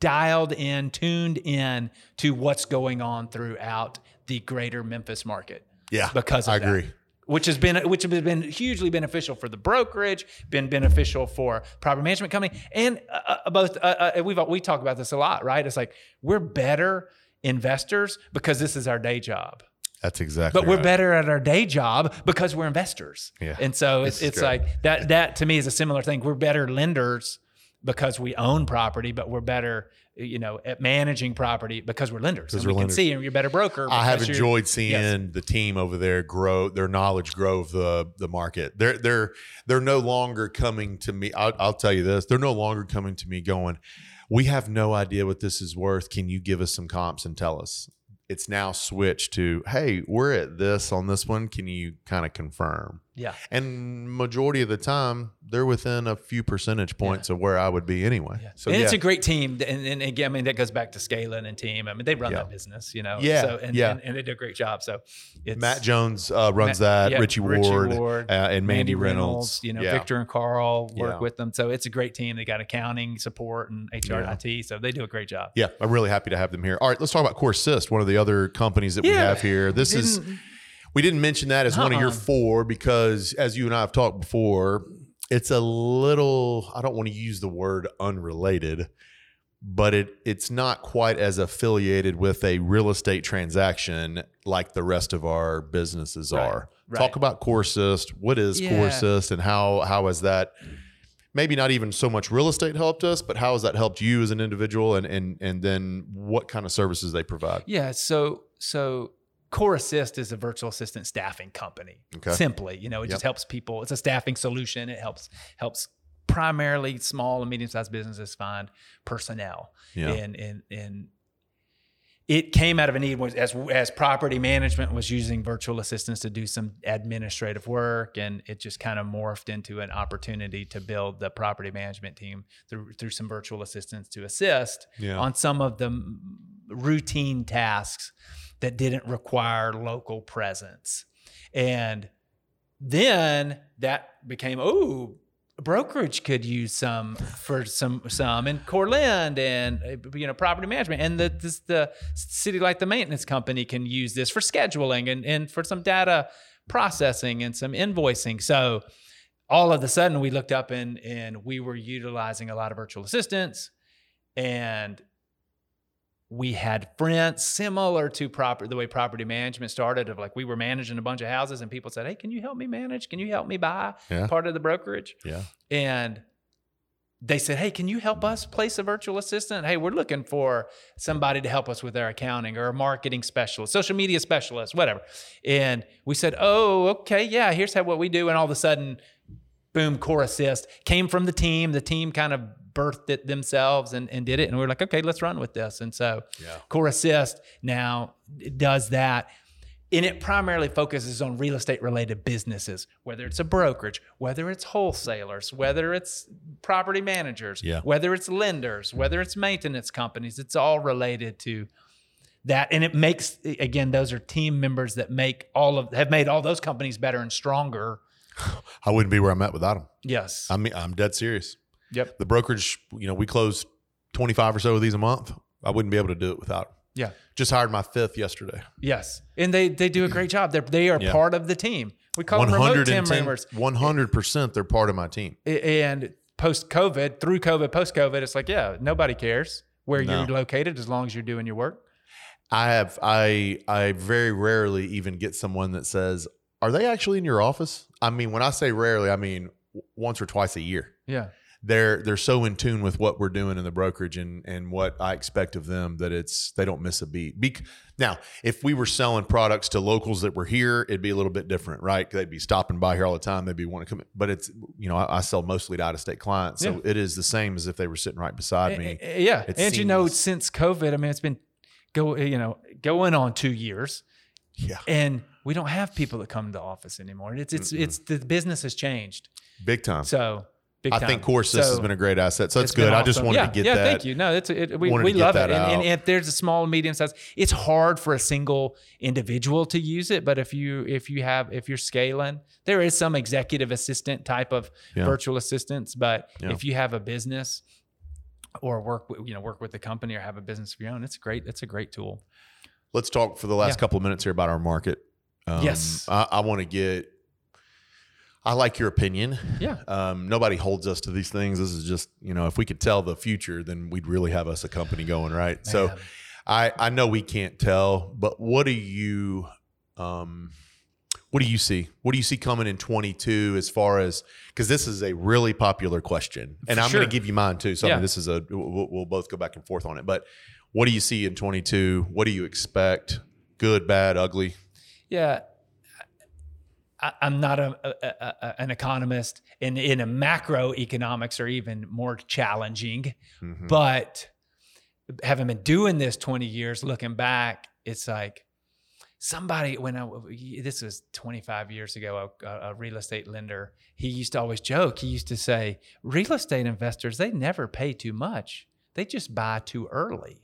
dialed in, tuned in to what's going on throughout the greater Memphis market Yeah. because of I that. agree. Which has been which has been hugely beneficial for the brokerage, been beneficial for property management company, and uh, uh, both. Uh, uh, we've we talk about this a lot, right? It's like we're better investors because this is our day job, That's exactly. but we're right. better at our day job because we're investors. Yeah. And so it's it's like that. That to me is a similar thing. We're better lenders because we own property, but we're better, you know, at managing property because we're lenders. Because we we're can see, and you're a better broker. I have enjoyed seeing Yes. the team over there grow, their knowledge grow of the the market. They're they're they're no longer coming to me. I'll, I'll tell you this: they're no longer coming to me going, "We have no idea what this is worth. Can you give us some comps and tell us?" It's now switched to, "Hey, we're at this on this one. Can you kind of confirm?" Yeah. And majority of the time, they're within a few percentage points of where I would be anyway. Yeah. So and yeah, it's a great team. And, and again, I mean, that goes back to scaling and team. I mean, they run Yeah. that business, you know. Yeah, So, and, yeah. and, and they do a great job. So it's Matt Jones uh, runs Matt- that. yeah, Richie Ward, uh, and Mandy, Reynolds. you know, Yeah. Victor and Carl work Yeah. with them. So it's a great team. They got accounting support and HR Yeah. and IT. So they do a great job. Yeah, I'm really happy to have them here. All right, let's talk about Core Assist, one of the other companies that we have here. This is we didn't mention that as one of your Uh-uh. four because as you and I have talked before, it's a little I don't want to use the word unrelated, but it it's not quite as affiliated with a real estate transaction like the rest of our businesses Right, are. right. Talk about Core Assist. What is Yeah. Assist and how how has that maybe not even so much real estate helped us, but how has that helped you as an individual and and and then what kind of services they provide? Yeah. So so Core Assist is a virtual assistant staffing company. Okay. Simply, you know, it Yep. just helps people. It's a staffing solution. It helps helps primarily small and medium sized businesses find personnel. Yeah. And and and it came out of a need as as property management was using virtual assistants to do some administrative work and it just kind of morphed into an opportunity to build the property management team through through some virtual assistants to assist Yeah. on some of the routine tasks that didn't require local presence. And then that became, oh, brokerage could use some for some some and Coreland and you know property management and the this, the city like the maintenance company can use this for scheduling and, and for some data processing and some invoicing. So all of a sudden we looked up and and we were utilizing a lot of virtual assistants and we had friends similar to proper the way property management started of like we were managing a bunch of houses and people said hey can you help me manage? Can you help me buy Yeah. part of the brokerage? Yeah. and they said hey can you help us place a virtual assistant? Hey we're looking for somebody to help us with our accounting or a marketing specialist social media specialist whatever. And we said oh okay yeah here's how what we do. And all of a sudden boom core assist came from the team. The team kind of birthed it themselves and, and did it and we were like okay let's run with this and so Yeah. core assist now does that and it primarily focuses on real estate related businesses whether it's a brokerage whether it's wholesalers whether it's property managers Yeah. whether it's lenders whether it's maintenance companies it's all related to that and it makes again those are team members that make all of have made all those companies better and stronger <laughs> I wouldn't be where I'm at without them. yes I mean, I'm dead serious. Yep The brokerage, you know, we close 25 or so of these a month. I wouldn't be able to do it without yeah Just hired my fifth yesterday. yes and they they do a great job they're they are Yeah. part of the team we call them remote team members 100% they're part of my team. and post COVID, through COVID, post COVID, it's like, yeah, nobody cares where No. you're located as long as you're doing your work. I have I I very rarely even get someone that says, "Are they actually in your office?" I mean, when I say rarely, I mean once or twice a year. Yeah. They're they're so in tune with what we're doing in the brokerage and and what I expect of them that it's they don't miss a beat. Bec- now, if we were selling products to locals that were here, it'd be a little bit different, right? They'd be stopping by here all the time. They'd be wanting to come. But it's you know I, I sell mostly to out of state clients, so Yeah. it is the same as if they were sitting right beside me. Eh, Yeah, It's and you know, since COVID, I mean, it's been go, you know, going on two years, Yeah, and we don't have people that come to the office anymore. It's it's it's the business has changed. big time. So big I time. think Core Assist has been a great asset. So been good. I just wanted yeah, to get yeah, that. Yeah, thank you. No, it's it, we, we love it. And, and if there's a small medium size, it's hard for a single individual to use it. But if you if you have if you're scaling, there is some executive assistant type of Yeah. virtual assistants. But if you have a business or work with you know work with the company or have a business of your own, it's great. It's a great tool. Let's talk for the last couple of minutes here about our market. Um, Yes. I, I want to get. I like your opinion. Yeah. Um, nobody holds us to these things. This is just you know, if we could tell the future, then we'd really have us a company going, right? So, I I know we can't tell, but what do you um what do you see? What do you see coming in 22 as far as because this is a really popular question, and For I'm going to give you mine too. So I mean, this is a we'll, we'll both go back and forth on it. But what do you see in 22? What do you expect? Good, bad, ugly? Yeah. I, I'm not a, a, a, an economist, and in a macroeconomics are even more challenging. Mhm. But having been doing this 20 years, looking back, it's like somebody when I this was 25 years ago, a, a real estate lender, he used to always joke. He used to say, real estate investors they never pay too much; they just buy too early.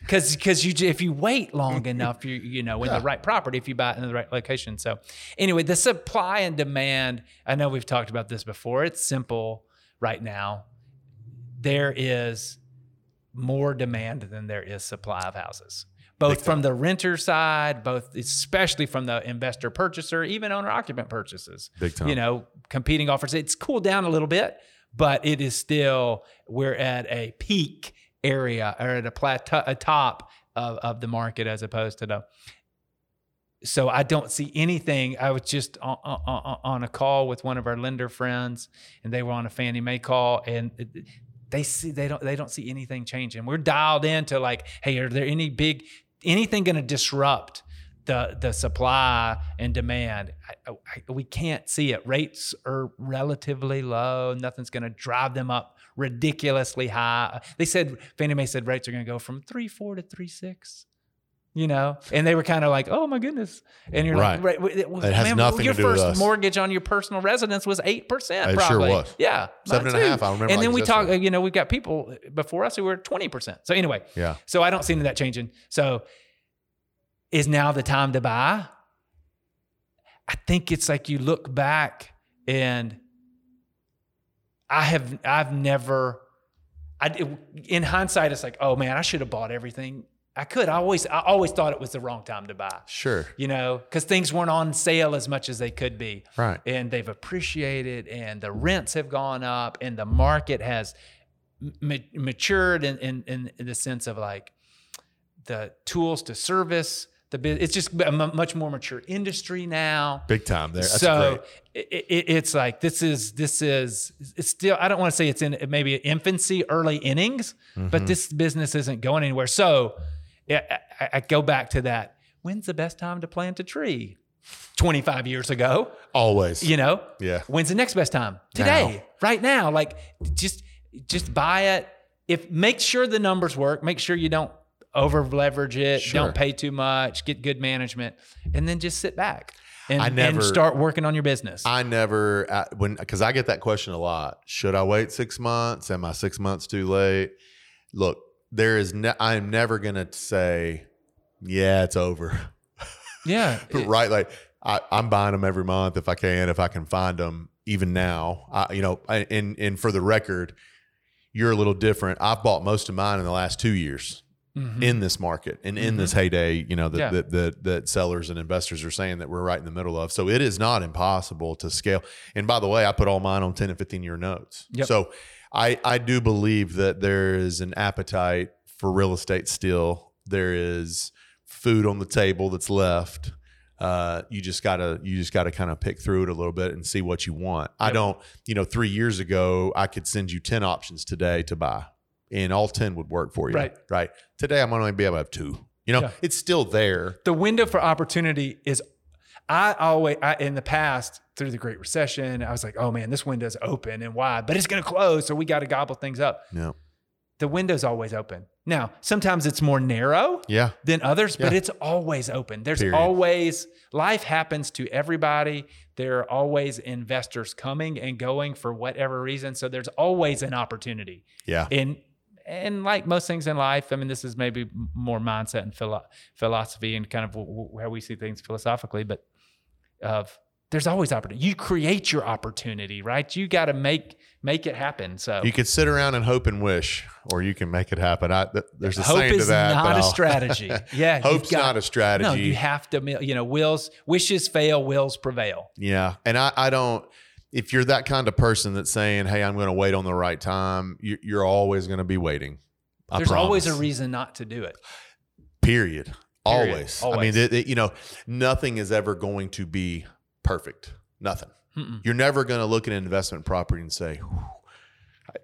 Because because you if you wait long <laughs> enough, you you know in Yeah. the right property, if you buy it in the right location. So anyway, the supply and demand. I know we've talked about this before. It's simple right now. There is more demand than there is supply of houses, both from the renter side, both especially from the investor purchaser, even owner occupant purchases. Big time. You know, competing offers. It's cooled down a little bit, but it is still we're at a peak area or at a plateau, a top of, of the market as opposed to the. So I don't see anything. I was just on, on, on a call with one of our lender friends, and they were on a Fannie Mae call, and they see they don't they don't see anything changing. We're dialed into like, hey, are there any big anything going to disrupt the the supply and demand? I, I, we can't see it. Rates are relatively low. Nothing's going to drive them up ridiculously high. They said Fannie Mae said rates are going to go from three four to three six. You know, and they were kind of like, "Oh my goodness!" And you're like, Right. "Right, well, It has man, nothing your to do with first us." mortgage on your personal residence was eight percent. It sure was. yeah, Seven and a half, I remember And then we talk. yesterday. You know, we've got people before us who were twenty percent. So anyway, Yeah. so I don't see any of that changing. So is now the time to buy? I think it's like you look back and I have I've never I in hindsight it's like, oh man, I should have bought everything. I could. I always I always thought it was the wrong time to buy. Sure. You know, because things weren't on sale as much as they could be Right. and they've appreciated and the rents have gone up and the market has ma- matured in, in, in the sense of like the tools to service the. It's just a m- much more mature industry now. Big time there. That's so it, it, it's like this is this is it's still I don't want to say it's in maybe infancy, early innings, Mm-hmm. but this business isn't going anywhere. So I, I, I go back to that. When's the best time to plant a tree? 25 years ago, Always. you know? Yeah. When's the next best time? Today, right now. Like just just buy it. If make sure the numbers work, make sure you don't over leverage it, Sure. don't pay too much, get good management, and then just sit back and, I and start working on your business. I never uh, when because I get that question a lot. Should I wait six months? Am I six months too late? Look, there is. Ne- I am never gonna say, yeah, it's over. yeah. <laughs> But right, like I, I'm buying them every month if I can, if I can find them. Even now, I, you know, I- and and for the record, you're a little different. I've bought most of mine in the last two years Mhm. in this market and in this heyday, you know, that, Yeah. that, that, that sellers and investors are saying that we're right in the middle of. So it is not impossible to scale. And by the way, I put all mine on 10 and 15 year notes. Yep. So I, I do believe that there is an appetite for real estate still. There is food on the table that's left. Uh, you just gotta you just gotta kind of pick through it a little bit and see what you want. I don't, you know, three years ago I could send you ten options today to buy, and all ten would work for you. Right. right. Today I'm only be able to have two. You know, Yeah. it's still there. the window for opportunity is I always I, in the past through the Great Recession, I was like, oh man, this window's open and wide, but it's gonna close, so we got to gobble things up. Yeah, The window's always open. Now, sometimes it's more narrow yeah, than others, but it's always open. There's Period. always life happens to everybody. There are always investors coming and going for whatever reason. So there's always an opportunity. yeah. And and like most things in life, I mean, this is maybe more mindset and philo- philosophy and kind of w- w- how we see things philosophically, but of there's always opportunity. You create your opportunity, right? You got to make make it happen. So You could sit around and hope and wish, or you can make it happen. I, th- there's a hope saying to is that. but not a strategy. <laughs> Yeah, Hope's got- not a strategy. No, you have to. You know, wills wishes fail, wills prevail. Yeah. And I, I don't, if you're that kind of person that's saying, hey, I'm going to wait on the right time, you, you're always going to be waiting. I There's always a reason not to do it. Period. Period. Always. I mean, it, it- you know, nothing is ever going to be perfect. Nothing. Mm-mm. You're never going to look at an investment property and say,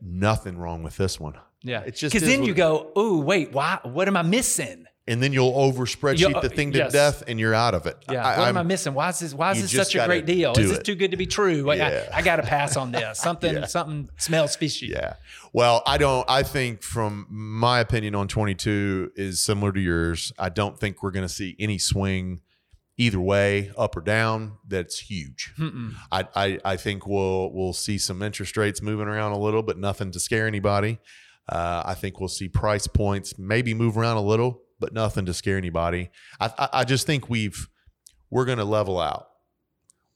nothing wrong with this one. Yeah, it's just because then you go, "Oh, wait, why? What am I missing? And then you'll over spreadsheet You'll- the thing to yes. death and you're out of it. Yeah, I, what am I I'm- missing? Why is this? Why is this such a great deal? Is this it. too good to be true? Like, Yeah. I, I got to pass on this. Something, Yeah. something smells fishy. Yeah. Well, I don't. I think from my opinion on 22 is similar to yours. I don't think we're going to see any swing either way, up or down. That's huge. I, I I think we'll we'll see some interest rates moving around a little, but nothing to scare anybody. Uh, I think we'll see price points maybe move around a little, but nothing to scare anybody. I I, I just think we've we're going to level out.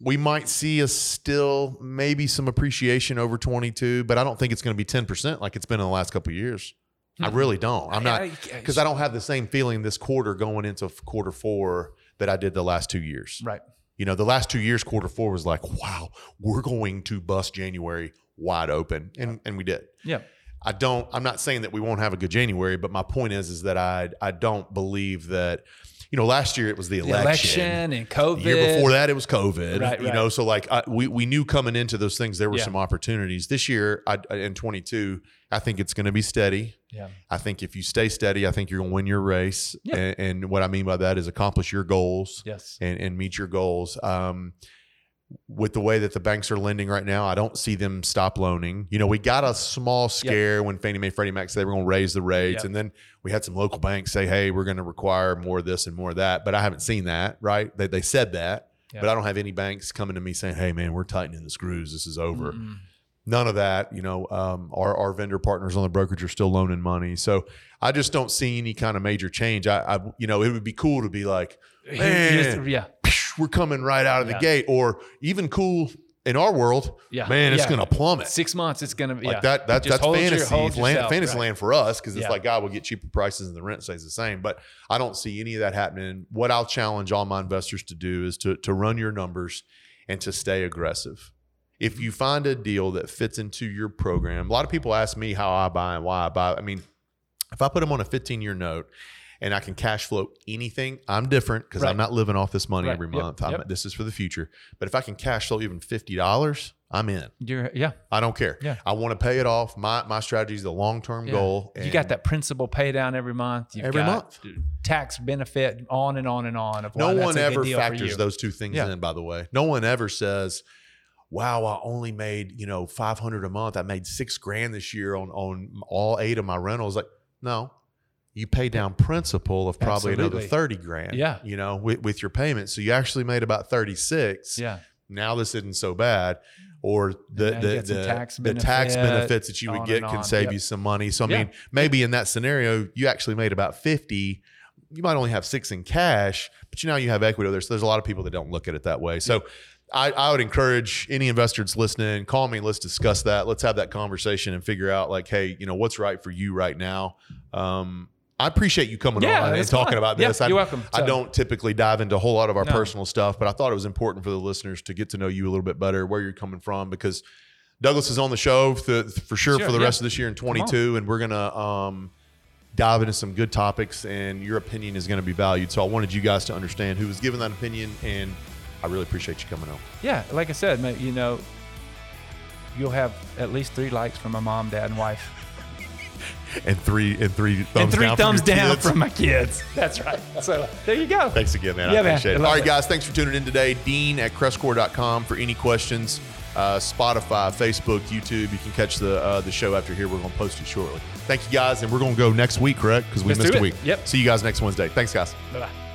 We might see a still maybe some appreciation over 22, but I don't think it's going to be 10% like it's been in the last couple of years. I really don't. I'm not because I don't have the same feeling this quarter going into quarter four that I did the last two years. Right. You know, the last two years, quarter four was like, wow, we're going to bust January wide open, and and we did. Yeah. I don't. I'm not saying that we won't have a good January, but my point is, is that I I don't believe that. You know, last year it was the The election. election and COVID. The year before that, it was COVID. Right, you right. know, so like I, we we knew coming into those things there were Yeah. some opportunities. This year, I, in 22, I think it's going to be steady. Yeah. I think if you stay steady, I think you're going to win your race. Yeah. And, and what I mean by that is accomplish your goals Yes. and, and meet your goals. Um, with the way that the banks are lending right now, I don't see them stop loaning. You know, we got a small scare when Fannie Mae, Freddie Mac said they were going to raise the rates, Yep. and then we had some local banks say, "Hey, we're going to require more of this and more of that." But I haven't seen that. Right? They, they said that, Yep. but I don't have any banks coming to me saying, "Hey, man, we're tightening the screws. This is over." Mm-mm. none of that. You know, um, our our vendor partners on the brokerage are still loaning money, so I just don't see any kind of major change. I, I you know, it would be cool to be like, <laughs> Man. yeah. "Psh, we're coming right out of the gate, or even cool in our world, Yeah. man, it's Yeah. going to plummet. Six months. It's gonna be Like yeah. that, that that's hold your- fantasy land, yourself, fantasy right. land for us because it's Yeah. like God will get cheaper prices and the rent stays the same. But I don't see any of that happening. What I'll challenge all my investors to do is to to run your numbers and to stay aggressive. If you find a deal that fits into your program, a lot of people ask me how I buy and why I buy. I mean, if I put them on a 15 year note and I can cash flow anything, I'm different because Right. I'm not living off this money Right. every Yep. month. I'm, Yep. This is for the future. But if I can cash flow even $50, I'm in. You're yeah. I don't care. Yeah. I want to pay it off. My my strategy is the long term Yeah. goal. you got that principal pay down every month. You've Every got month. tax benefit on and on and on. Of No one ever factors those two things Yeah. in. By the way, no one ever says, "Wow, I only made you know five hundred a month. I made six grand this year on on all eight of my rentals." Like, no, you pay down principal of probably another thirty grand. Yeah. you know, with, with your payments, so you actually made about thirty six. Yeah. Now this isn't so bad. Or the the, the, tax the tax benefits that you would get can on. save Yep. you some money. So I Yeah. mean, maybe in that scenario, you actually made about 50. You might only have six in cash, but you know you have equity there. So there's a lot of people that don't look at it that way. So I, I would encourage any investors listening, call me, let's discuss that. Let's have that conversation and figure out like, hey, you know, what's right for you right now. Um, I appreciate you coming Yeah, on and talking fun. about this. I, you're welcome. I don't typically dive into a whole lot of our No. personal stuff, but I thought it was important for the listeners to get to know you a little bit better, where you're coming from, because Douglas is on the show for, for sure, Sure, for the yeah. rest of this year in 22, and we're gonna um, dive into some good topics, and your opinion is going to be valued. So I wanted you guys to understand who was giving that opinion, and I really appreciate you coming on. Yeah, like I said, you know, you'll have at least three likes from my mom, dad, and wife, And three and three thumbs and three down thumbs from down kids. from my kids. That's right. So there you go. Thanks again, man. Yeah, I appreciate I it. All right, it. guys. Thanks for tuning in today. Dean at crestcore.com for any questions. Uh, Spotify, Facebook, YouTube. You can catch the uh, the show after here. We're going to post it shortly. Thank you, guys. And we're going to go next week, correct? Because we Let's missed a week. Yep. See you guys next Wednesday. Thanks, guys. Bye bye.